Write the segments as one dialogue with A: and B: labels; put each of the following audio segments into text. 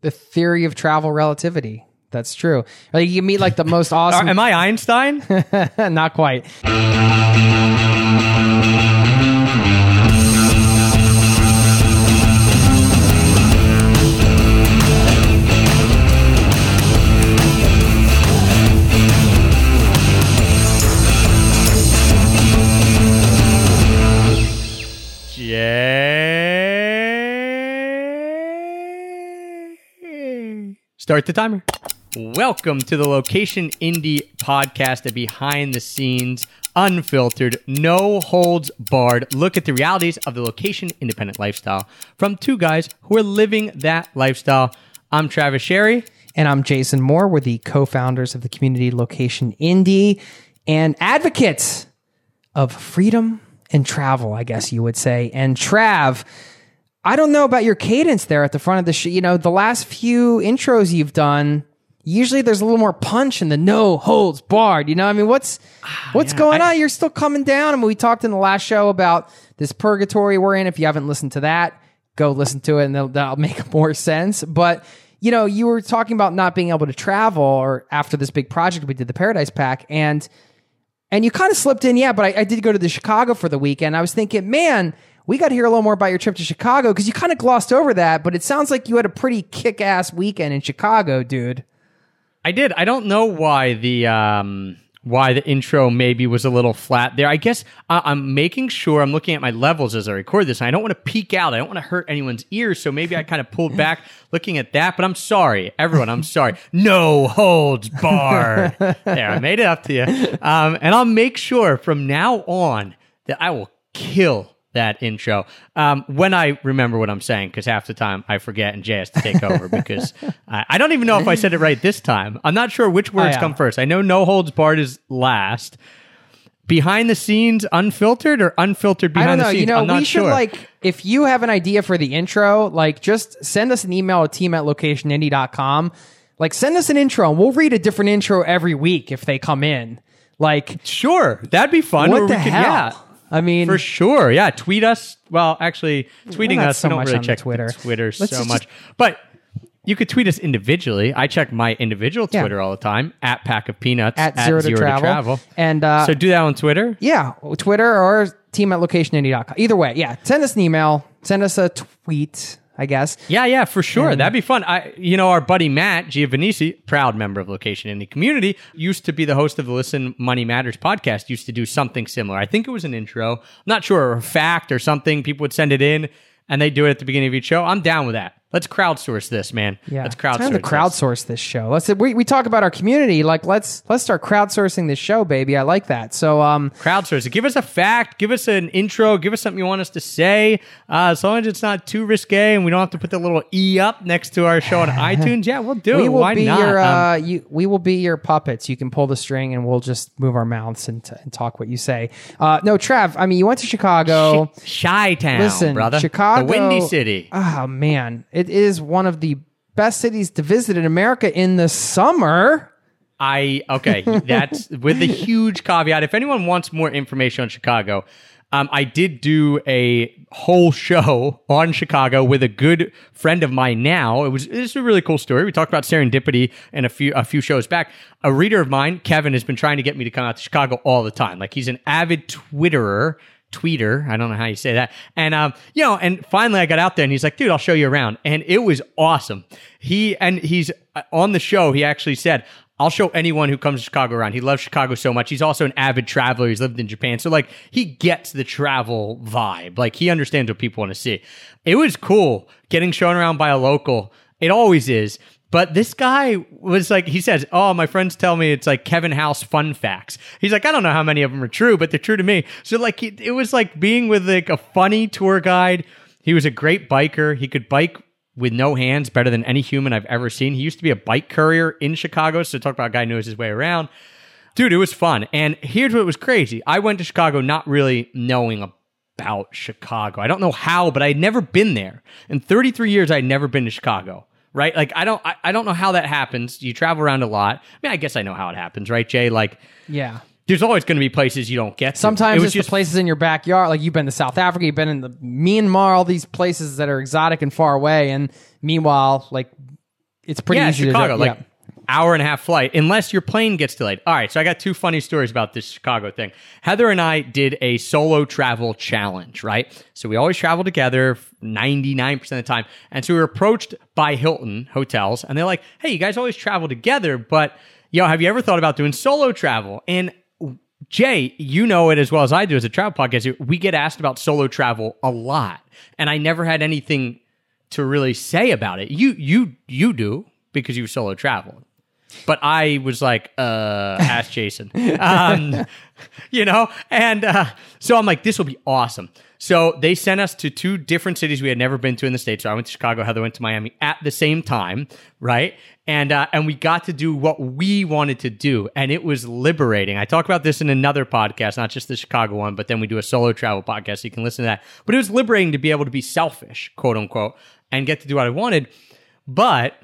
A: the theory of travel relativity. That's true. Like you meet like the most awesome.
B: am I Einstein?
A: Not quite.
B: Start the timer. Welcome to the Location Indie podcast, a behind the scenes, unfiltered, no holds barred look at the realities of the location independent lifestyle from two guys who are living that lifestyle. I'm Travis Sherry.
A: And I'm Jason Moore. We're the co-founders of the community location Indie and advocates of freedom and travel, I guess you would say. And Trav, I don't know about your cadence there at the front of the show. You know, the last few intros you've done, usually there's a little more punch in the no holds barred. You know, I mean, what's ah, what's
B: yeah,
A: going
B: I-
A: on? You're still coming down. I mean, we talked in the last show about this purgatory we're in. If you haven't listened to that, go listen to it, and that'll, that'll make more sense. But you know, you were talking about not being able to travel, or after this big project we did, the Paradise Pack, and and you kind of slipped in, yeah, but I, I did go to the Chicago for the weekend. I was thinking, man, we got to hear a little more about your trip to Chicago because you kind of glossed over that, but it sounds like you had a pretty kick ass weekend in Chicago, dude.
B: I did. I don't know why the um why the intro maybe was a little flat there. I guess I, I'm making sure I'm looking at my levels as I record this. And I don't want to peek out. I don't want to hurt anyone's ears. So maybe I kind of pulled back looking at that. But I'm sorry, everyone. I'm sorry. No holds barred. there, I made it up to you. Um, and I'll make sure from now on that I will kill that intro um, when I remember what I'm saying, because half the time I forget and Jay has to take over because I, I don't even know if I said it right this time. I'm not sure which words
A: yeah.
B: come first. I know no holds barred is last. Behind the scenes, unfiltered or unfiltered behind I
A: don't know.
B: the scenes?
A: You know,
B: I'm
A: we should
B: sure.
A: like if you have an idea for the intro, like just send us an email at team at locationindie.com. Like send us an intro and we'll read a different intro every week if they come in. Like
B: sure, that'd be fun.
A: what the
B: we could,
A: hell?
B: Yeah,
A: I mean,
B: for sure. Yeah, tweet us. Well, actually, tweeting us.
A: so
B: we don't really check
A: Twitter.
B: Twitter
A: Let's
B: so
A: just-
B: much, but you could tweet us individually. I check my individual
A: Yeah.
B: Twitter all the time at Pack of Peanuts
A: at, zero, to, travel. And uh,
B: so do that on Twitter.
A: Yeah, Twitter or team at locationindie.com. Either way, yeah, send us an email, send us a tweet, I guess.
B: Yeah, yeah, for sure. That'd be fun. I, you know, our buddy Matt Giovanisi, proud member of Location Indie Community, used to be the host of the Listen Money Matters podcast. Used to do something similar. I think it was an intro. I'm not sure, or a fact or something. People would send it in, and they do it at the beginning of each show. I'm down with that. Let's crowdsource this, man.
A: Yeah,
B: let's
A: it's
B: crowdsource.
A: time to
B: this.
A: crowdsource this show. Let's we, we talk about our community. Like let's let's start crowdsourcing this show, baby. I like that. So um,
B: Crowdsource it. Give us a fact. Give us an intro. Give us something you want us to say. Uh, as long as it's not too risque and we don't have to put the little e up next to our show on iTunes. Yeah, we'll do
A: we
B: it.
A: will
B: Why
A: be
B: not?
A: your
B: Um,
A: uh, you, we will be your puppets. You can pull the string, and we'll just move our mouths and, t- and talk what you say. Uh, no, Trav. I mean, you went to Chicago.
B: Chi Town,
A: Listen,
B: brother.
A: Chicago,
B: the Windy City.
A: Oh man, it is one of the best cities to visit in America in the summer.
B: I okay. That's with a huge caveat. If anyone wants more information on Chicago, um, I did do a whole show on Chicago with a good friend of mine. Now it was it's a really cool story. We talked about serendipity and a few a few shows back. A reader of mine, Kevin, has been trying to get me to come out to Chicago all the time. Like he's an avid Twitterer. Tweeter, I don't know how you say that, and um, you know, and finally I got out there, and he's like, "Dude, I'll show you around," and it was awesome. He and he's uh, on the show. He actually said, I'll show anyone who comes to Chicago around. He loves Chicago so much. He's also an avid traveler. He's lived in Japan. So like he gets the travel vibe. Like he understands what people want to see. It was cool getting shown around by a local. It always is. But this guy was like, he says, Oh, my friends tell me it's like Kevin House fun facts. He's like, I don't know how many of them are true, but they're true to me. So like, it, was like being with like a funny tour guide. He was a great biker. He could bike with no hands better than any human I've ever seen. He used to be a bike courier in Chicago. So talk about a guy knows his way around. Dude, it was fun. And here's what was crazy. I went to Chicago not really knowing about Chicago. I don't know how, but I had never been there. In 33 years, I had never been to Chicago. Right? Like I don't I, I don't know how that happens. You travel around a lot. I mean, I guess I know how it happens, right, Jay? Like
A: Yeah.
B: there's always going to be places you don't get to.
A: Sometimes
B: it
A: it's
B: just
A: the places in your backyard. Like you've been to South Africa, you've been in the Myanmar, all these places that are exotic and far away. And meanwhile, like it's pretty
B: yeah,
A: easy
B: Chicago,
A: to
B: like
A: yeah.
B: Hour and a half flight, unless your plane gets delayed. All right, so I got two funny stories about this Chicago thing. Heather and I did a solo travel challenge, right? So we always travel together 99% of the time. And so we were approached by Hilton hotels, and they're like, hey, you guys always travel together, but yo, have you ever thought about doing solo travel? And Jay, you know it as well as I do as a travel podcast. We get asked about solo travel a lot, and I never had anything to really say about it. You you you do because you solo traveled. But I was like, uh, ask Jason. Um, you know? And uh, so I'm like, this will be awesome. So they sent us to two different cities we had never been to in the States. So I went to Chicago, Heather went to Miami at the same time, right? And uh, and we got to do what we wanted to do. And it was liberating. I talk about this in another podcast, not just the Chicago one, but then we do a solo travel podcast. So you can listen to that. But it was liberating to be able to be selfish, quote unquote, and get to do what I wanted. But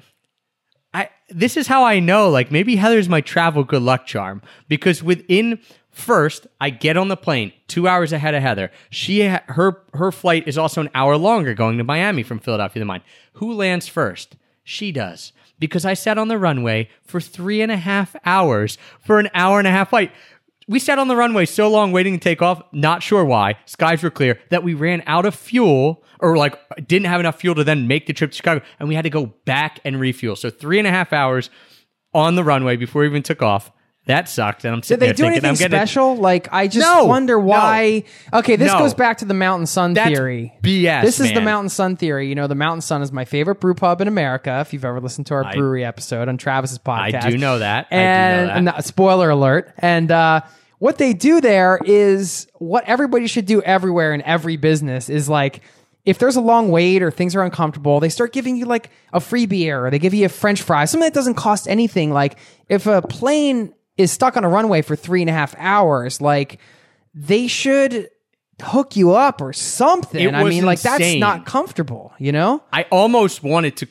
B: I this is how I know like maybe Heather's my travel good luck charm because within first I get on the plane 2 hours ahead of Heather. She her her flight is also an hour longer going to Miami from Philadelphia than mine. Who lands first? She does because I sat on the runway for three and a half hours for an hour and a half flight. We sat on the runway so long waiting to take off, not sure why, skies were clear, that we ran out of fuel or like didn't have enough fuel to then make the trip to Chicago and we had to go back and refuel. So three and a half hours on the runway before we even took off. That sucked. And I'm
A: Did
B: sitting
A: they
B: there
A: do
B: thinking,
A: anything
B: I'm getting
A: special? Like, I just
B: No,
A: wonder
B: no.
A: why. Okay, this
B: No.
A: goes back to the Mountain Sun
B: That's
A: theory.
B: BS,
A: This is the
B: man.
A: Mountain Sun theory. You know, the Mountain Sun is my favorite brew pub in America. If you've ever listened to our brewery episode on Travis's
B: I
A: podcast,
B: do know that. I do know
A: And,
B: that.
A: and uh, spoiler alert. And uh, what they do there is what everybody should do everywhere in every business is like. If there's a long wait or things are uncomfortable, they start giving you like a free beer or they give you a french fry, something that doesn't cost anything. Like if a plane is stuck on a runway for three and a half hours, like they should hook you up or something. I mean, like that's not comfortable, you know?
B: I almost wanted to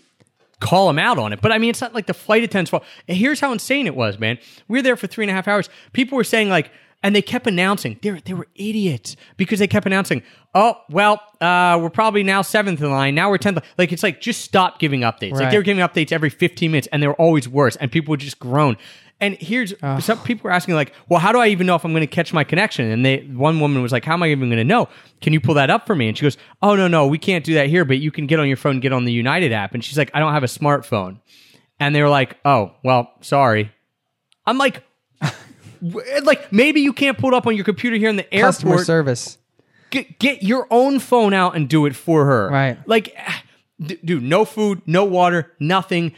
B: call him out on it, but I mean, it's not like the flight attendant's fault. And here's how insane it was, man. We were there for three and a half hours. People were saying like, and they kept announcing they were they were idiots because they kept announcing, oh well, uh, we're probably now seventh in line. Now we're tenth. Like it's like just stop giving updates. Like they were giving updates every 15 minutes, and they were always worse. And people would just groan. And here's some people were asking like, well, how do I even know if I'm going to catch my connection? And they one woman was like, how am I even going to know? Can you pull that up for me? And she goes, oh no no, we can't do that here, but you can get on your phone, get on the United app. And she's like, I don't have a smartphone. And they were like, oh well, sorry. I'm like. Like maybe you can't pull it up on your computer here in the airport.
A: Customer service.
B: Get, get your own phone out and do it for her.
A: Right.
B: Like, d- dude, no food, no water, nothing.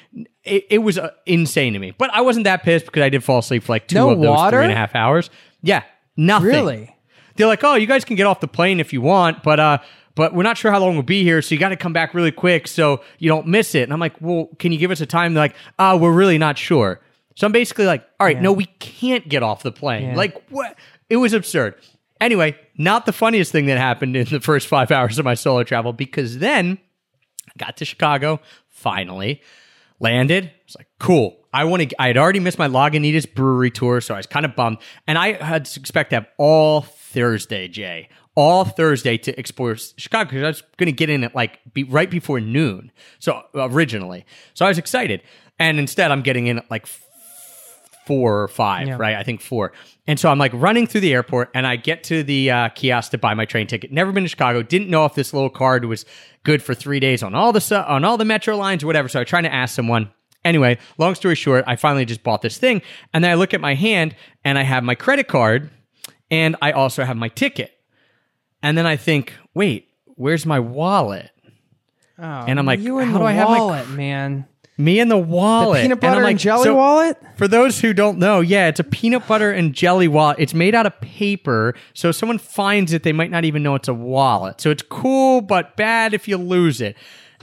B: It, it was uh, insane to me. But I wasn't that pissed because I did fall asleep for like two
A: No
B: of those
A: water?
B: three and a half hours. Yeah, nothing.
A: Really?
B: They're like, oh, you guys can get off the plane if you want, but uh, but we're not sure how long we'll be here, so you got to come back really quick so you don't miss it. And I'm like, well, can you give us a time? They're like, ah, we're really not sure. So I'm basically like, all right, no, we can't get off the plane.
A: Yeah.
B: Like, what? It was absurd. Anyway, not the funniest thing that happened in the first five hours of my solo travel because then got to Chicago finally, landed. It's like cool. I want to. I had already missed my Lagunitas brewery tour, so I was kind of bummed. And I had to expect to have all Thursday, Jay, all Thursday to explore Chicago because I was going to get in at like be right before noon. So originally, so I was excited, and instead I'm getting in at like four or five,
A: Yeah.
B: right? I think four. And so I'm like running through the airport and I get to the uh, kiosk to buy my train ticket. Never been to Chicago. Didn't know if this little card was good for three days on all the su- on all the metro lines or whatever. So I'm trying to ask someone. Anyway, long story short, I finally just bought this thing. And then I look at my hand and I have my credit card and I also have my ticket. And then I think, wait, where's my wallet?
A: Oh,
B: And I'm like,
A: you and
B: how
A: the
B: do I have my
A: wallet, man.
B: Me and the wallet.
A: Peanut
B: And I'm
A: butter and,
B: like,
A: jelly
B: so-
A: wallet?
B: For those who don't know, yeah, it's a peanut butter and jelly wallet. It's made out of paper, so if someone finds it, they might not even know it's a wallet. So it's cool, but bad if you lose it.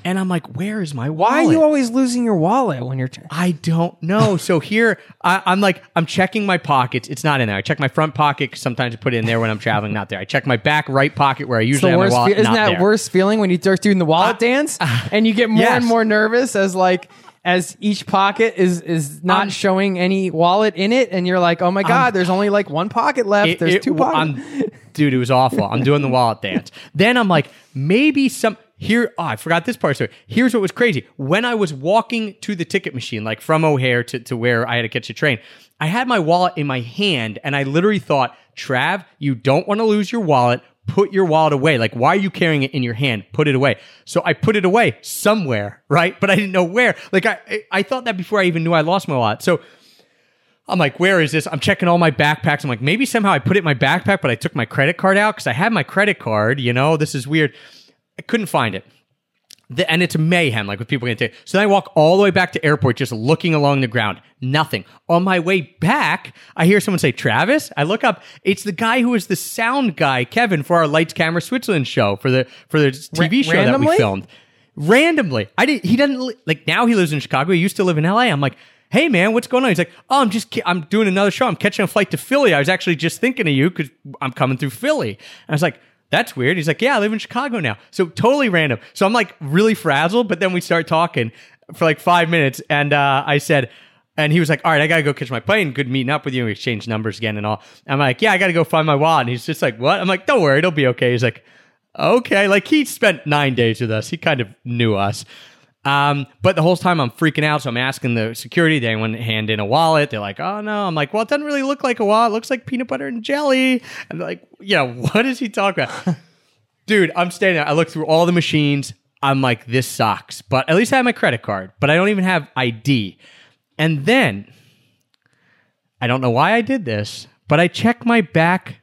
B: And I'm like, where is my wallet?
A: Why are you always losing your wallet when you're? Tra-
B: I don't know. So here, I, I'm like, I'm checking my pockets. It's not in there. I check my front pocket. 'cause Sometimes I put it in there when I'm traveling. Not there. I check my back right pocket where I usually
A: the
B: have my
A: worst.
B: wallet.
A: fe- isn't that
B: there.
A: worst feeling when you start doing the wallet uh, dance and you get more
B: yes.
A: and more nervous as like as each pocket is is not
B: Um,
A: showing any wallet in it, and you're like, oh my god, there's only like one pocket left.
B: It-
A: there's
B: it-
A: two pockets.
B: I'm- dude, it was awful. I'm doing the wallet dance. Then I'm like, maybe some here, oh, I forgot this part. So. Here's what was crazy. When I was walking to the ticket machine, like from O'Hare to, to where I had to catch a train, I had my wallet in my hand and I literally thought, Trav, you don't want to lose your wallet. Put your wallet away. Like, why are you carrying it in your hand? Put it away. So I put it away somewhere, right? But I didn't know where. Like, I, I thought that before I even knew I lost my wallet. So I'm like, where is this? I'm checking all my backpacks. I'm like, maybe somehow I put it in my backpack, but I took my credit card out because I had my credit card. You know, this is weird. I couldn't find it. The, and it's mayhem, like with people getting taken. So then I walk all the way back to airport, just looking along the ground. Nothing. On my way back, I hear someone say, Travis. I look up. It's the guy who was the sound guy, Kevin, for our Lights Camera Switzerland show for the for the TV show that we filmed. Randomly, I didn't. He doesn't li- like now. He lives in Chicago. He used to live in LA. I'm like, hey man, what's going on? He's like, oh, I'm just, I'm doing another show. I'm catching a flight to Philly. I was actually just thinking of you because I'm coming through Philly. And I was like, that's weird. He's like, yeah, I live in Chicago now. So totally random. So I'm like really frazzled, but then we start talking for like five minutes. And uh, I said, and he was like, all right, I got to go catch my plane. Good meeting up with you. And We exchanged numbers again and all. I'm like, yeah, I got to go find my wallet. And he's just like, what? I'm like, don't worry, it'll be okay. He's like, okay. Like he spent nine days with us. He kind of knew us. Um, but the whole time I'm freaking out. So I'm asking the security, they want to hand in a wallet. They're like, oh no. I'm like, well, it doesn't really look like a wallet. It looks like peanut butter and jelly. And they're like, yeah, what is he talking about? Dude, I'm standing there. I look through all the machines. I'm like, this sucks. But at least I have my credit card, but I don't even have ID. And then I don't know why I did this, but I check my back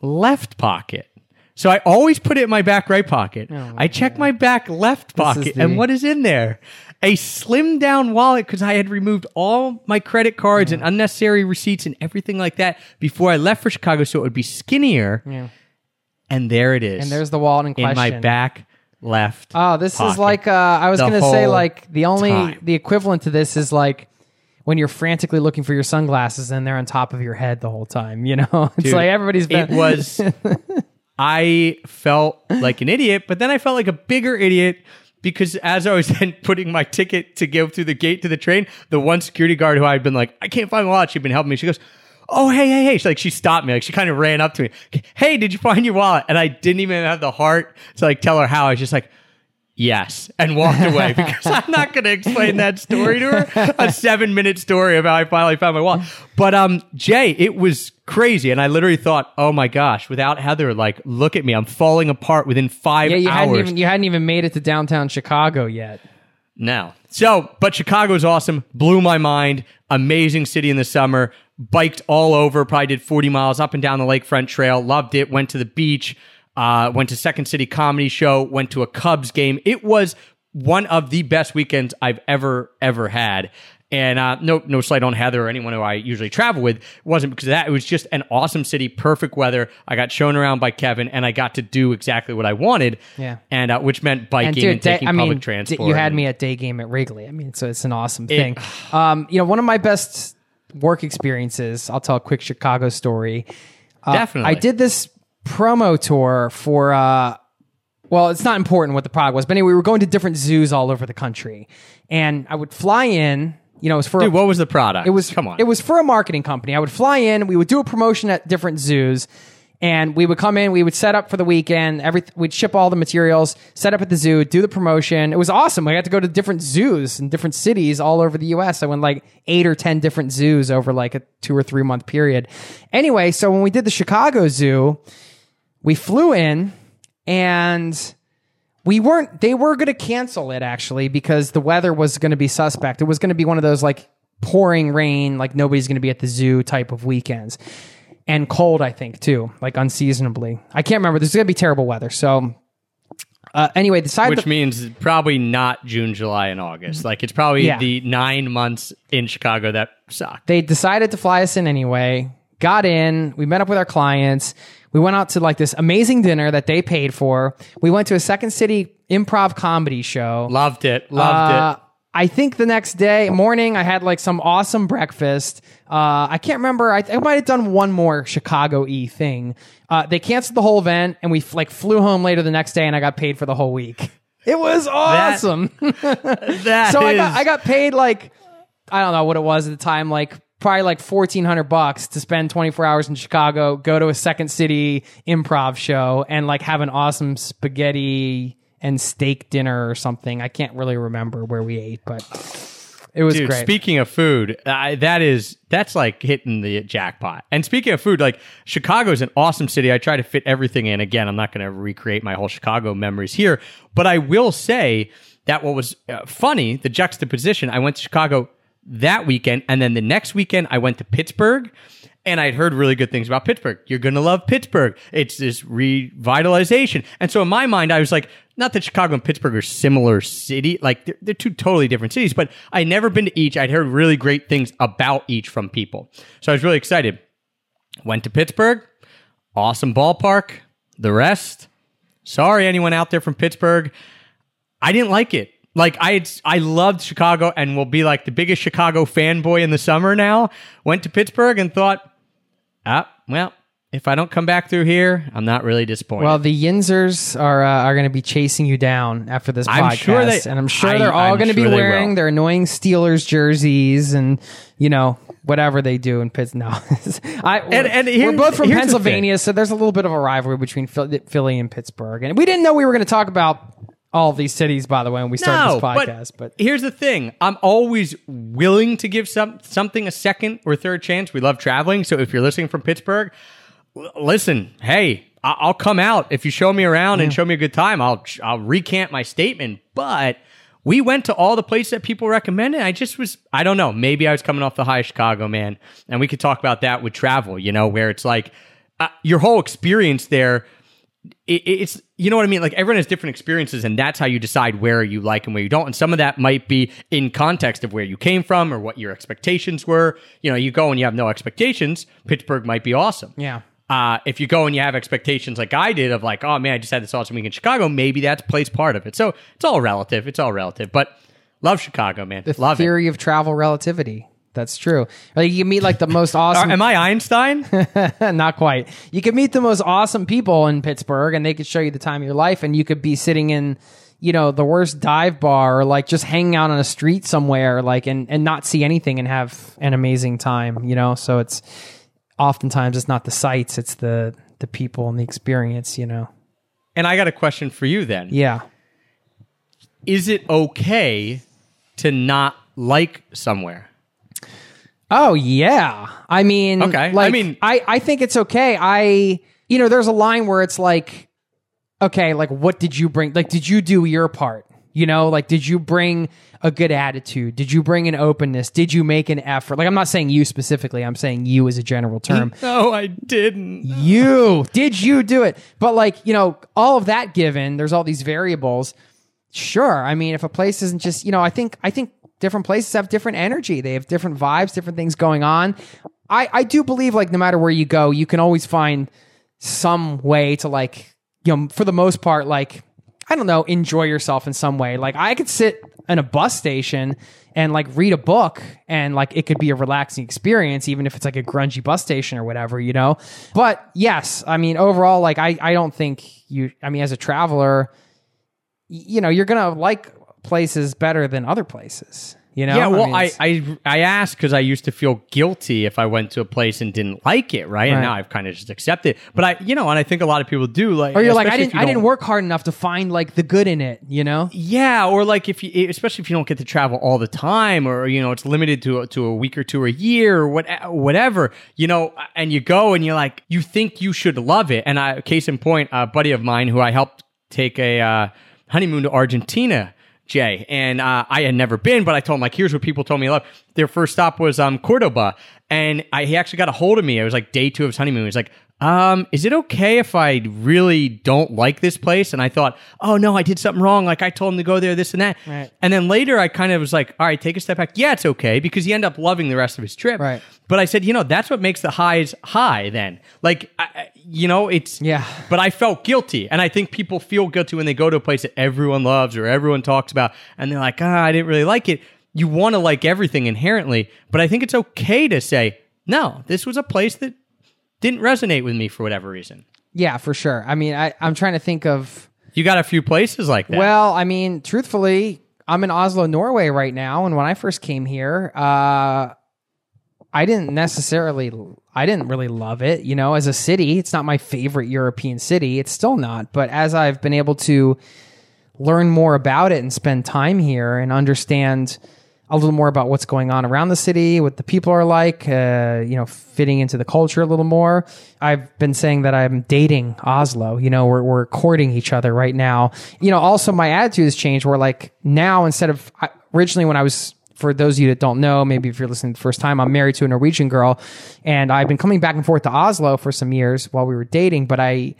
B: left pocket. So I always put it in my back right pocket. I check my back left pocket,
A: is
B: and what is in there? A slimmed down wallet because I had removed all my credit cards and unnecessary receipts and everything like that before I left for Chicago, so it would be skinnier.
A: Yeah.
B: And there it is.
A: And there's the wallet in
B: in my back left.
A: Oh, this is like uh, I was going to say like the only
B: time.
A: the equivalent to this is like when you're frantically looking for your sunglasses and they're on top of your head the whole time. You know, it's
B: Dude,
A: like everybody's been.
B: It was. I felt like an idiot, but then I felt like a bigger idiot because as I was then putting my ticket to go through the gate to the train, the one security guard who I had been like, I can't find my wallet, she'd been helping me. She goes, Oh, hey, hey, hey. She like she stopped me. Like she kind of ran up to me. Hey, did you find your wallet? And I didn't even have the heart to like tell her how. I was just like, Yes, and walked away because I'm not going to explain that story to her. A seven minute story of how I finally found my wallet. But um, Jay, it was crazy, and I literally thought, oh my gosh, without Heather, like, look at me, I'm falling apart within five
A: yeah, you
B: hours.
A: hadn't even you hadn't even made it to downtown Chicago yet.
B: No. So, but Chicago's awesome. Blew my mind. Amazing city in the summer. Biked all over. Probably did 40 miles up and down the Lakefront Trail. Loved it. Went to the beach. Uh, went to Second City Comedy Show. Went to a Cubs game. It was one of the best weekends I've ever, ever had. And uh, no, no slight on Heather or anyone who I usually travel with. It wasn't because of that. It was just an awesome city, perfect weather. I got shown around by Kevin, and I got to do exactly what I wanted.
A: Yeah.
B: and uh, which meant biking
A: And
B: and,
A: dude, day,
B: taking
A: I
B: public
A: mean, d-
B: transport.
A: you had
B: and-
A: me at day game at Wrigley. I mean, so it's an awesome thing. um, you know, one of my best work experiences. I'll tell a quick Chicago story. Uh,
B: Definitely.
A: I did this promo tour for. Uh, well, it's not important what the product was, but anyway, we were going to different zoos all over the country, and I would fly in. You know, it was for
B: Dude, what was the product?
A: it was
B: come on.
A: It was for a marketing company. I would fly in. We would do a promotion at different zoos, and we would come in. We would set up for the weekend. Every we'd ship all the materials, set up at the zoo, do the promotion. It was awesome. I got to go to different zoos in different cities all over the U.S. I went like eight or ten different zoos over like a two or three month period. Anyway, so when we did the Chicago Zoo, we flew in and we weren't they were going to cancel it actually because the weather was going to be suspect it was going to be one of those like pouring rain like nobody's going to be at the zoo type of weekends and cold i think too like unseasonably i can't remember there's going to be terrible weather so uh, anyway decided
B: which
A: to,
B: means probably not June, July, and August. Like it's probably
A: Yeah.
B: the nine months in Chicago that suck.
A: they decided to fly us in anyway got in we met up with our clients we went out to like this amazing dinner that they paid for we went to a second city improv comedy show
B: Loved it. Loved
A: Uh,
B: it.
A: I think the next day morning I had like some awesome breakfast. Uh, I can't remember. I, I might have done one more Chicago e thing. Uh, they canceled the whole event and we f- like flew home later the next day and I got paid for the whole week. It was awesome.
B: That
A: so I got
B: is-
A: I got paid like I don't know what it was at the time, like probably like fourteen hundred bucks to spend twenty four hours in Chicago, go to a second city improv show, and like have an awesome spaghetti and steak dinner or something. I can't really remember where we ate, but it was
B: Dude,
A: great.
B: speaking of food, I, that is that's like hitting the jackpot. And speaking of food, like Chicago is an awesome city. I try to fit everything in. Again, I'm not going to recreate my whole Chicago memories here, but I will say that what was uh, funny, the juxtaposition. I went to Chicago that weekend, and then the next weekend I went to Pittsburgh. And I'd heard really good things about Pittsburgh. You're going to love Pittsburgh. It's this revitalization. And so in my mind, I was like, not that Chicago and Pittsburgh are similar city, like they're, they're two totally different cities, but I'd never been to each. I'd heard really great things about each from people. So I was really excited. Went to Pittsburgh. Awesome ballpark. The rest, sorry, anyone out there from Pittsburgh. I didn't like it. Like I I loved Chicago and will be like the biggest Chicago fanboy in the summer now. Went to Pittsburgh and thought, ah, well, if I don't come back through here, I'm not really disappointed.
A: well, the Yinzers are uh, are going to be chasing you down after this
B: I'm
A: podcast,
B: sure they-
A: and I'm sure
B: I-
A: they're all going to
B: sure
A: be wearing their annoying Steelers jerseys and you know whatever they do in Pitts. No, I
B: And- and
A: we're both from
B: here's the
A: Pennsylvania, so there's a little bit of a rivalry between Philly and Pittsburgh, and we didn't know we were going to talk about all these cities. By the way, when we started this podcast, but,
B: here's the thing: I'm always willing to give some something a second or third chance. We love traveling, so if you're listening from Pittsburgh, listen, hey, I- I'll come out if you show me around and show me a good time. I'll I'll recant my statement, but. We went to all the places that people recommended. I just was, I don't know, maybe I was coming off the high of Chicago, man. And we could talk about that with travel, you know, where it's like uh, your whole experience there it, it's you know what I mean. Like everyone has different experiences, and that's how you decide where you like and where you don't. And some of that might be in context of where you came from or what your expectations were. You know, you go and you have no expectations. Pittsburgh might be awesome.
A: yeah.
B: Uh, if you go and you have expectations like I did of like, oh man, I just had this awesome week in Chicago, maybe that's plays part of it. So it's all relative. It's all relative. But love Chicago, man.
A: The
B: love it.
A: theory of travel relativity. That's true. Like you meet like the most awesome.
B: Am I Einstein?
A: Not quite. You could meet the most awesome people in Pittsburgh and they could show you the time of your life and you could be sitting in, you know, the worst dive bar or like just hanging out on a street somewhere like and, and not see anything and have an amazing time, you know? So it's oftentimes it's not the sights, it's the the people and the experience, you know.
B: and I got a question for you then.
A: Yeah.
B: Is it okay to not like somewhere?
A: Oh yeah. I mean,
B: Okay.
A: Like, I
B: mean-
A: I I think it's okay. I you know, there's a line where it's like, okay, like what did you bring? Like, did you do your part? You know, like did you bring a good attitude? Did you bring an openness? Did you make an effort? Like, I'm not saying you specifically. I'm saying you as a general term.
B: No, I didn't.
A: you did you do it? But like you know, all of that given, there's all these variables. Sure. I mean, if a place isn't just, you know, I think I think different places have different energy. They have different vibes, different things going on. I I do believe like no matter where you go, you can always find some way to like, you know, for the most part like I don't know, enjoy yourself in some way. Like I could sit in a bus station and like read a book and like it could be a relaxing experience even if it's like a grungy bus station or whatever, you know. But yes, I mean overall like I I don't think you I mean as a traveler you know, you're to like places better than other places, you know?
B: Yeah, well,
A: mean,
B: I I, I asked because I used to feel guilty if I went to a place and didn't like it, right? And now I've kind of just accepted. But I, you know, and I think a lot of people do. Like,
A: or you're like I didn't I didn't work hard enough to find like the good in it, you know?
B: Yeah, or like if you, especially if you don't get to travel all the time, or you know, it's limited to a, to a week or two or a year, or what, whatever, you know, and you go and you're like, you think you should love it. And I, case in point, a buddy of mine who I helped take a uh, honeymoon to Argentina. Jay and uh, I had never been, but I told him like, here's what people told me. Love their first stop was um Cordoba, and I, he actually got a hold of me. It was like day two of his honeymoon. He's like, um, is it okay if I really don't like this place? And I thought, oh no, I did something wrong. Like I told him to go there, this and that.
A: Right.
B: And then later I kind of was like, all right, take a step back. Yeah, it's okay because he ended up loving the rest of his trip.
A: Right.
B: But I said, you know, that's what makes the highs high then. Like, I, you know, it's.
A: Yeah.
B: But I felt guilty. And I think people feel guilty when they go to a place that everyone loves or everyone talks about and they're like, ah, I didn't really like it. You want to like everything inherently. But I think it's okay to say, no, this was a place that didn't resonate with me for whatever reason.
A: Yeah, for sure. I mean, I I'm trying to think of
B: You got a few places like that.
A: Well, I mean, truthfully, I'm in Oslo, Norway right now, and when I first came here, uh, I didn't necessarily, I didn't really love it. You know, as a city, it's not my favorite European city. It's still not. But as I've been able to learn more about it and spend time here and understand a little more about what's going on around the city, what the people are like, uh, you know, fitting into the culture a little more. I've been saying that I'm dating Oslo. You know, we're, we're courting each other right now. You know, also my attitude has changed where like now instead of originally when I was for those of you that don't know, maybe if you're listening the first time, I'm married to a Norwegian girl and I've been coming back and forth to Oslo for some years while we were dating, but I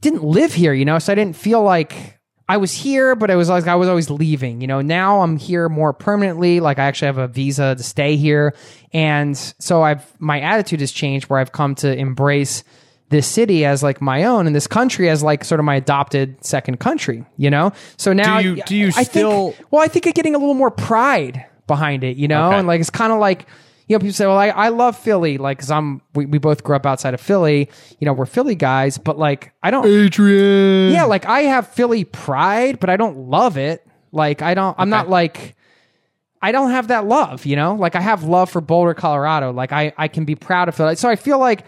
A: didn't live here, you know, so I didn't feel like I was here, but I was like I was always leaving. You know, now I'm here more permanently. Like I actually have a visa to stay here, and so I've my attitude has changed where I've come to embrace this city as like my own and this country as like sort of my adopted second country. You know, so now
B: Do you- do you
A: I
B: still-
A: Think, well, I think I'm getting a little more pride behind it. You know,
B: Okay.
A: and like it's kind of like you know, people say, well, I, I love Philly, like, cause I'm, we, we both grew up outside of Philly, you know, we're Philly guys, but like, I don't,
B: Adrian.
A: yeah, like I have Philly pride, but I don't love it. Like I don't I'm not like I don't have that love, you know? Like I have love for Boulder, Colorado. Like I I can be proud of Philly. So I feel like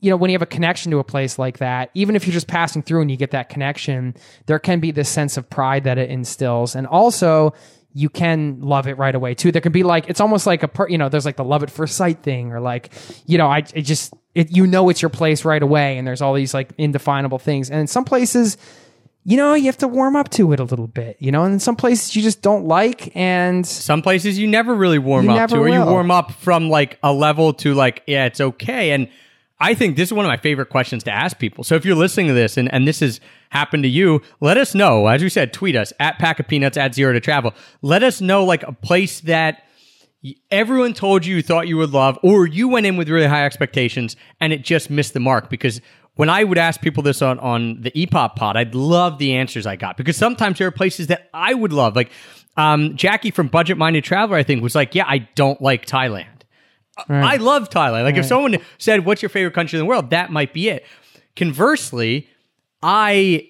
A: you know, when you have a connection to a place like that, even if you're just passing through and you get that connection, there can be this sense of pride that it instills. And also, you can love it right away too. There can be like, it's almost like a, per, you know, there's like the love at first sight thing or like, you know, I it just, it, you know, it's your place right away. And there's all these like indefinable things. And in some places, you know, you have to warm up to it a little bit, you know, and in some places you just don't like. And
B: Some places you never really warm
A: You
B: up to, or you warm up from like a level to like, yeah, it's okay. And I think this is one of my favorite questions to ask people. So if you're listening to this and, and this has happened to you, let us know. As we said, tweet us at pack of peanuts at zero to travel. Let us know like a place that everyone told you you thought you would love, or you went in with really high expectations and it just missed the mark because when I would ask people this on, on the EPOP pod, I'd love the answers I got because sometimes there are places that I would love. Like um, Jackie from Budget Minded Traveler, I think, was like, Yeah, I don't like Thailand. I love Thailand. Like if someone said, What's your favorite country in the world? That might be it. Conversely, I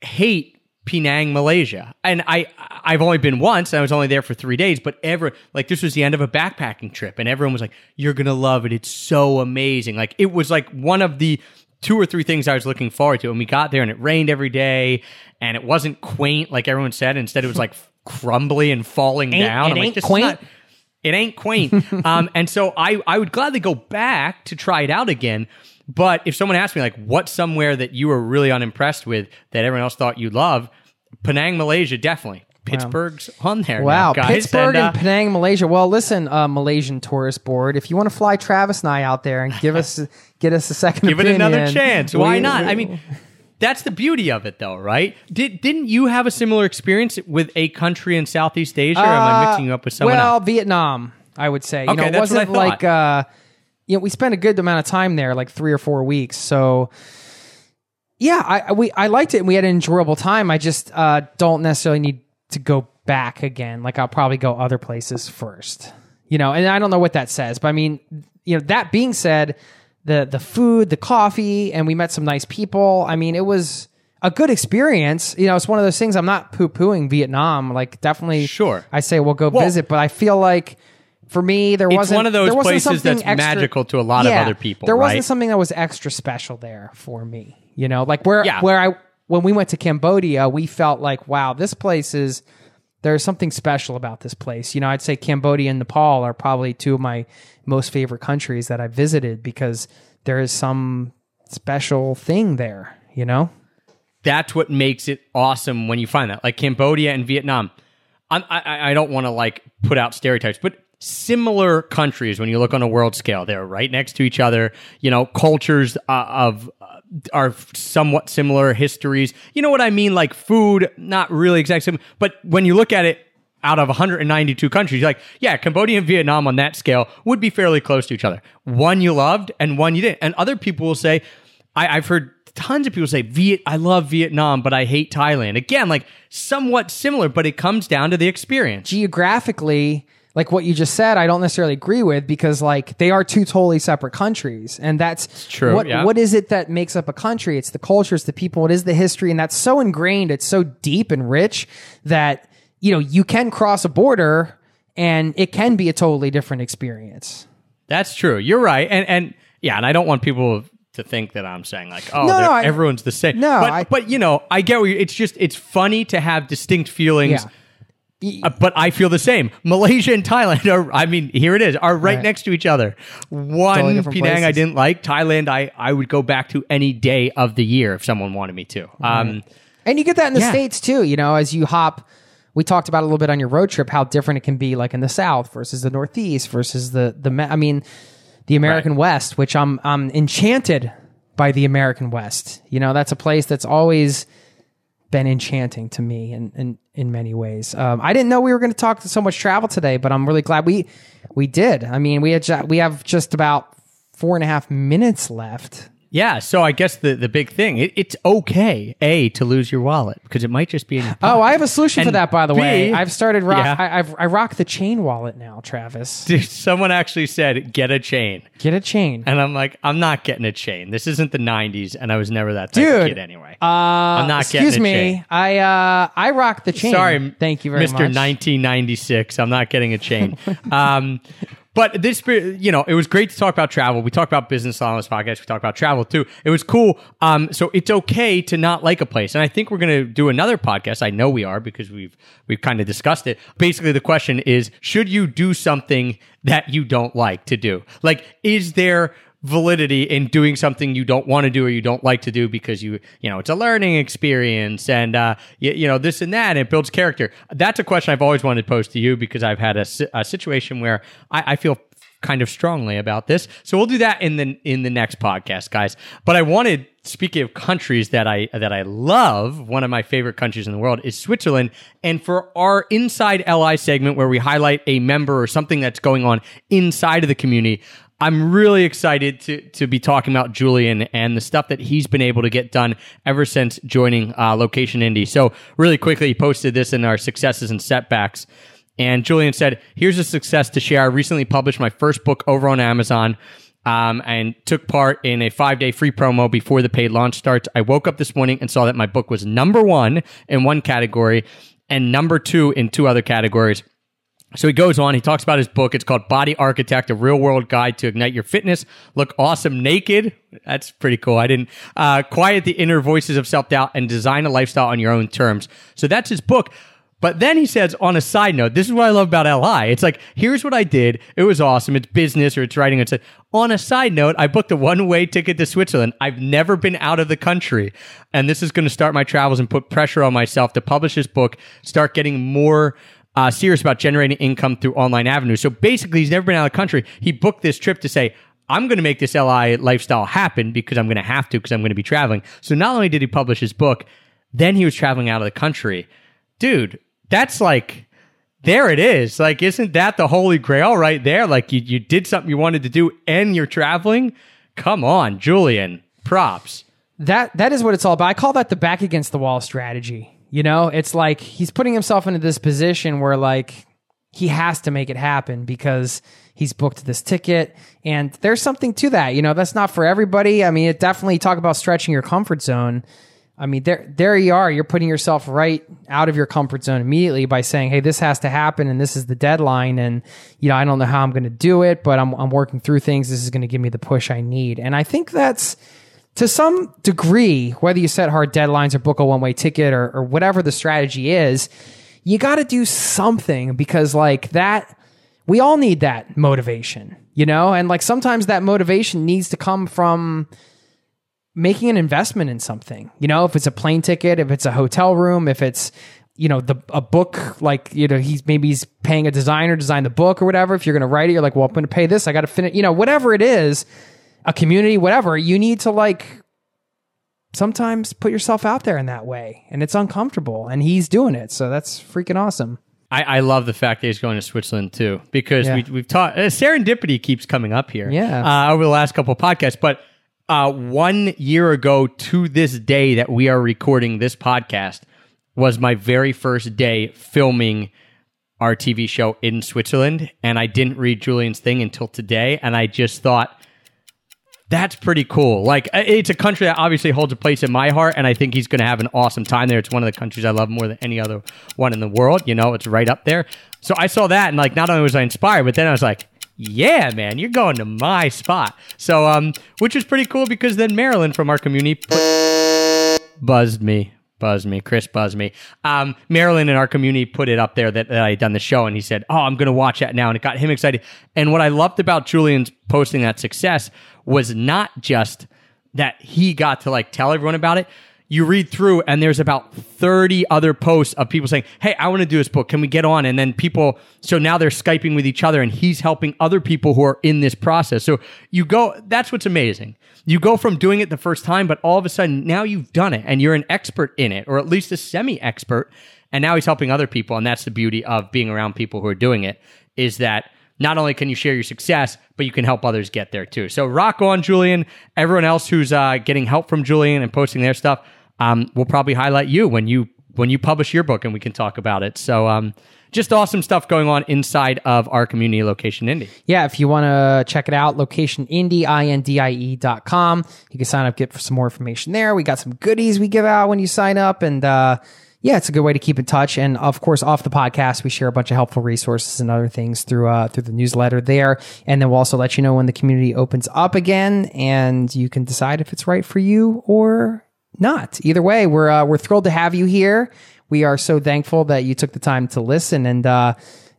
B: hate Penang, Malaysia. And I I've only been once, and I was only there for three days, but ever like this was the end of a backpacking trip, and everyone was like, You're gonna love it. It's so amazing. Like it was like one of the two or three things I was looking forward to. And we got there and it rained every day and it wasn't quaint like everyone said. Instead it was like crumbly and falling
A: Ain't-
B: down.
A: it
B: I'm like,
A: ain't
B: "This is
A: quaint."
B: not- it ain't quaint. um, and so I, I would gladly go back to try it out again. But if someone asked me, like, what's somewhere that you were really unimpressed with that everyone else thought you'd love? Penang, Malaysia, definitely. Pittsburgh's on there.
A: Wow,
B: now.
A: Pittsburgh and,
B: uh,
A: Penang, Malaysia. Well, listen, uh, Malaysian tourist board, if you want to fly Travis and I out there and give us get us a second
B: give it another chance. Why
A: we-
B: not?
A: we-
B: I mean, that's the beauty of it, though, right? Did didn't you have a similar experience with a country in Southeast Asia? or am I mixing you up with someone
A: well,
B: else?
A: Vietnam, I would say. You
B: Okay,
A: know, it
B: that's what I
A: wasn't like uh, you know, we spent a good amount of time there, like three or four weeks. So yeah, I I- we I liked it and we had an enjoyable time. I just uh, don't necessarily need to go back again. Like I'll probably go other places first. You know, and I don't know what that says, but I mean, you know, that being said, the the food, the coffee, and we met some nice people. I mean, it was a good experience. You know, it's one of those things. I'm not poo pooing Vietnam. Like, definitely,
B: Sure.
A: I say we'll go
B: Well-
A: visit, but I feel like for me there
B: It's
A: wasn't
B: one of those
A: there wasn't
B: places
A: something
B: that's
A: extra-
B: magical to a lot of other people,
A: There
B: right?
A: wasn't something that was extra special there for me. You know, like where
B: Yeah.
A: where I when we went to Cambodia, we felt like wow, this place is there's something special about this place. You know, I'd say Cambodia and Nepal are probably two of my most favorite countries that I've visited because there is some special thing there. You know,
B: that's what makes it awesome when you find that. Like Cambodia and Vietnam. I'm, I, I don't want to like put out stereotypes, but similar countries when you look on a world scale, they're right next to each other. You know, cultures uh, of are somewhat similar, histories. You know what I mean? Like food, not really exact same, but when you look at it. Out of 192 countries, like, yeah, Cambodia and Vietnam on that scale would be fairly close to each other. One you loved and one you didn't. And other people will say, I, I've heard tons of people say Viet I love Vietnam, but I hate Thailand. Again, like somewhat similar, but it comes down to the experience.
A: geographically, like what you just said, I don't necessarily agree with because like they are two totally separate countries, and that's
B: true,
A: What
B: yeah.
A: what is it that makes up a country? It's the culture, it's the people, it is the history, and that's so ingrained, it's so deep and rich that you know you can cross a border and it can be a totally different experience.
B: That's true. You're right. And and yeah, and I don't want people to think that I'm saying like, oh,
A: No, no, I-
B: everyone's the same.
A: No,
B: but
A: I-
B: but you know, I get what you, it's just it's funny to have distinct feelings.
A: Yeah.
B: Uh, but I feel the same. Malaysia and Thailand are, I mean, here it is, are right,
A: Right.
B: next to each other. One
A: Totally
B: Penang
A: different
B: I didn't like. Thailand I, I would go back to any day of the year if someone wanted me to. Um,
A: And you get that in the
B: Yeah.
A: states too. You know, as you hop, we talked about a little bit on your road trip how different it can be, like in the South versus the Northeast versus the the. I mean, the American West, which I'm I'm enchanted by the American West. You know, that's a place that's always been enchanting to me in in, in many ways. Um, I didn't know we were going to talk so much travel today, but I'm really glad we we did. I mean, we had we have just about four and a half minutes left.
B: Yeah, so I guess the, the big thing, it, it's okay, A, to lose your wallet because it might just be
A: Oh, I have a solution for that, by the
B: B-
A: way. I've started rock.
B: Yeah.
A: I, I've I rock the chain wallet now, Travis.
B: Dude, someone actually said, get a chain.
A: Get a chain,
B: And I'm like, I'm not getting a chain. This isn't the 90s, and I was never that type of
A: Dude,
B: kid anyway.
A: Uh,
B: I'm not getting
A: excuse me.
B: chain.
A: I uh I rock the chain.
B: Sorry,
A: thank you very much. Mr.
B: 1996. I'm not getting a chain. um, but this, you know, it was great to talk about travel. We talked about business on this podcast. We talked about travel too. It was cool. Um, so it's okay to not like a place, and I think we're going to do another podcast. I know we are because we've we've kind of discussed it. Basically, the question is: Should you do something that you don't like to do? Like, is there validity in doing something you don't want to do or you don't like to do because you you know it's a learning experience and uh you, you know this and that and it builds character. That's a question i've always wanted to pose to you because i've had a, a situation where I, I feel kind of strongly about this. So we'll do that in the in the next podcast guys. But i wanted speaking of countries that i that i love one of my favorite countries in the world is switzerland. And for our inside li segment where we highlight a member or something that's going on inside of the community I'm really excited to to be talking about Julian and the stuff that he's been able to get done ever since joining uh, Location Indie. So really quickly, he posted this in our successes and setbacks. And Julian said, "Here's a success to share. I recently published my first book over on Amazon." Um, and took part in a five day free promo before the paid launch starts. I woke up this morning and saw that my book was number one in one category and number two in two other categories. So he goes on, he talks about his book. It's called Body Architect, a real world guide to ignite your fitness, look awesome naked. That's pretty cool. I didn't, uh, quiet the inner voices of self doubt and design a lifestyle on your own terms. So that's his book. But then he says, on a side note, this is what I love about LI. It's like, here's what I did. It was awesome. It's business or it's writing. It's like, on a side note, I booked a one way ticket to Switzerland. I've never been out of the country. And this is going to start my travels and put pressure on myself to publish this book, start getting more uh, serious about generating income through online avenues. So basically, he's never been out of the country. He booked this trip to say, I'm going to make this LI lifestyle happen because I'm going to have to because I'm going to be traveling. So not only did he publish his book, then he was traveling out of the country. Dude, that's like, there it is. Like, isn't that the holy grail right there? Like, you, you did something you wanted to do and you're traveling? Come on, Julian. Props.
A: That that is what it's all about. I call that the back against the wall strategy. You know, it's like he's putting himself into this position where like he has to make it happen because he's booked this ticket and there's something to that. You know, that's not for everybody. I mean, it definitely talk about stretching your comfort zone. I mean, there there you are. You're putting yourself right out of your comfort zone immediately by saying, "Hey, this has to happen, and this is the deadline." And you know, I don't know how I'm going to do it, but I'm I'm working through things. This is going to give me the push I need, and I think that's to some degree, whether you set hard deadlines or book a one way ticket or, or whatever the strategy is, you got to do something because like that, we all need that motivation, you know, and like sometimes that motivation needs to come from making an investment in something. You know, if it's a plane ticket, if it's a hotel room, if it's you know the a book like you know he's maybe he's paying a designer to design the book or whatever. If you're going to write it, you're like, well, I'm going to pay this. I got to finish. You know, whatever it is, a community, whatever. You need to like sometimes put yourself out there in that way, and it's uncomfortable. And he's doing it, so that's freaking awesome.
B: I, I love the fact that he's going to Switzerland too, because
A: Yeah.
B: we, we've taught uh, serendipity keeps coming up here.
A: Yeah.
B: Uh, over the last couple of podcasts, but uh, one year ago to this day that we are recording this podcast was my very first day filming our TV show in Switzerland, and I didn't read Julian's thing until today, and I just thought. That's pretty cool. Like uh, it's a country that obviously holds a place in my heart, and I think he's going to have an awesome time there. It's one of the countries I love more than any other one in the world. You know, it's right up there. So I saw that, and like not only was I inspired, but then I was like, yeah, man, you're going to my spot. So, um, which is pretty cool because then Marilyn from our community put, buzzed me, buzzed me, Chris buzzed me. Um, Marilyn in our community put it up there that, that I had done the show, and he said, "Oh, I'm going to watch that now," and it got him excited. And what I loved about Julian's posting that success was not just that he got to like tell everyone about it you read through and there's about 30 other posts of people saying, Hey, I want to do this book. Can we get on? And then people, so now they're Skyping with each other and he's helping other people who are in this process. So you go, that's what's amazing. You go from doing it the first time, but all of a sudden now you've done it and you're an expert in it, or at least a semi expert. And now he's helping other people. And that's the beauty of being around people who are doing it is that not only can you share your success, but you can help others get there too. So rock on, Julian. Everyone else who's uh, getting help from Julian and posting their stuff, um, we'll probably highlight you when you when you publish your book and we can talk about it. So um, just awesome stuff going on inside of our community location indie.
A: Yeah, if you want to check it out, location indie, I-N-D-I-E dot com. You can sign up, get some more information there. We got some goodies we give out when you sign up and, uh, yeah, it's a good way to keep in touch. And of course, off the podcast, we share a bunch of helpful resources and other things through uh, through the newsletter there. And then we'll also let you know when the community opens up again, and you can decide if it's right for you or not. Either way, we're uh, we're thrilled to have you here. We are so thankful that you took the time to listen, and uh,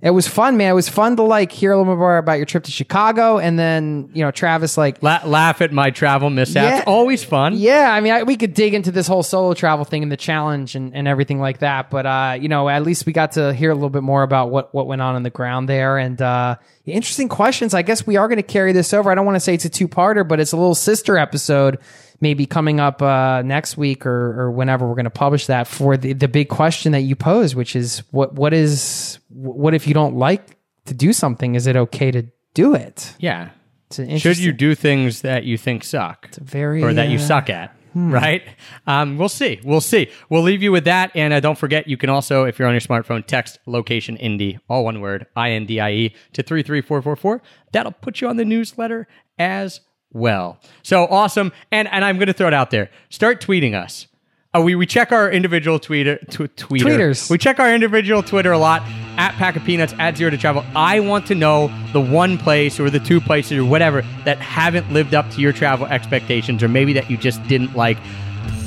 A: it was fun, man. It was fun to like hear a little bit more about your trip to Chicago, and then you know Travis like
B: La- laugh at my travel mishaps.
A: Yeah.
B: Always fun.
A: yeah, I mean, I, we could dig into this whole solo travel thing and the challenge and, and everything like that. But, uh, you know, at least we got to hear a little bit more about what, what went on on the ground there. And, uh, interesting questions. I guess we are going to carry this over. I don't want to say it's a two parter, but it's a little sister episode maybe coming up, uh, next week or, or whenever we're going to publish that for the, the big question that you pose, which is what, what is, what if you don't like to do something? Is it okay to do it?
B: Yeah. Should you do things that you think suck?
A: very,
B: or that you
A: uh, hmm.
B: suck at. Right? Um, we'll see. We'll see. We'll leave you with that. And uh, don't forget, you can also, if you're on your smartphone, text location indie, all one word, I N D I E, to 33444. That'll put you on the newsletter as well. So awesome. And, and I'm going to throw it out there. Start tweeting us. Uh, we, we check our individual tweeter, tw- tweeter.
A: Tweeters.
B: We check our individual Twitter a lot at Pack of Peanuts, at Zero to Travel. I want to know the one place or the two places or whatever that haven't lived up to your travel expectations or maybe that you just didn't like.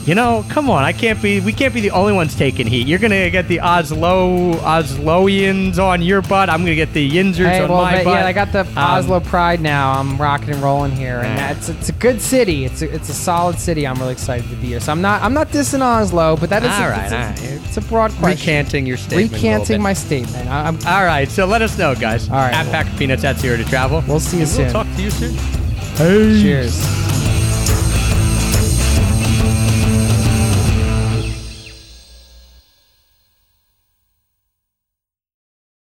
B: You know, come on, I can't be. We can't be the only ones taking heat. You're gonna get the Oslo Osloians on your butt. I'm gonna get the Yinzers
A: Hey,
B: on
A: well,
B: my
A: but,
B: butt.
A: yeah, I got the
B: Um,
A: Oslo Pride now. I'm rocking and rolling here, and that's it's a good city. It's a, it's a solid city. I'm really excited to be here. So I'm not I'm not dissing Oslo, but that is
B: All
A: a,
B: right,
A: it's, a,
B: right.
A: it's a broad question.
B: recanting your statement.
A: Recanting my statement. I, I'm,
B: All right, so let us know, guys.
A: All right,
B: At
A: well-
B: Pack of Peanuts at Zero to Travel.
A: We'll see you
B: And
A: soon.
B: We'll talk to you soon. Hey.
A: cheers.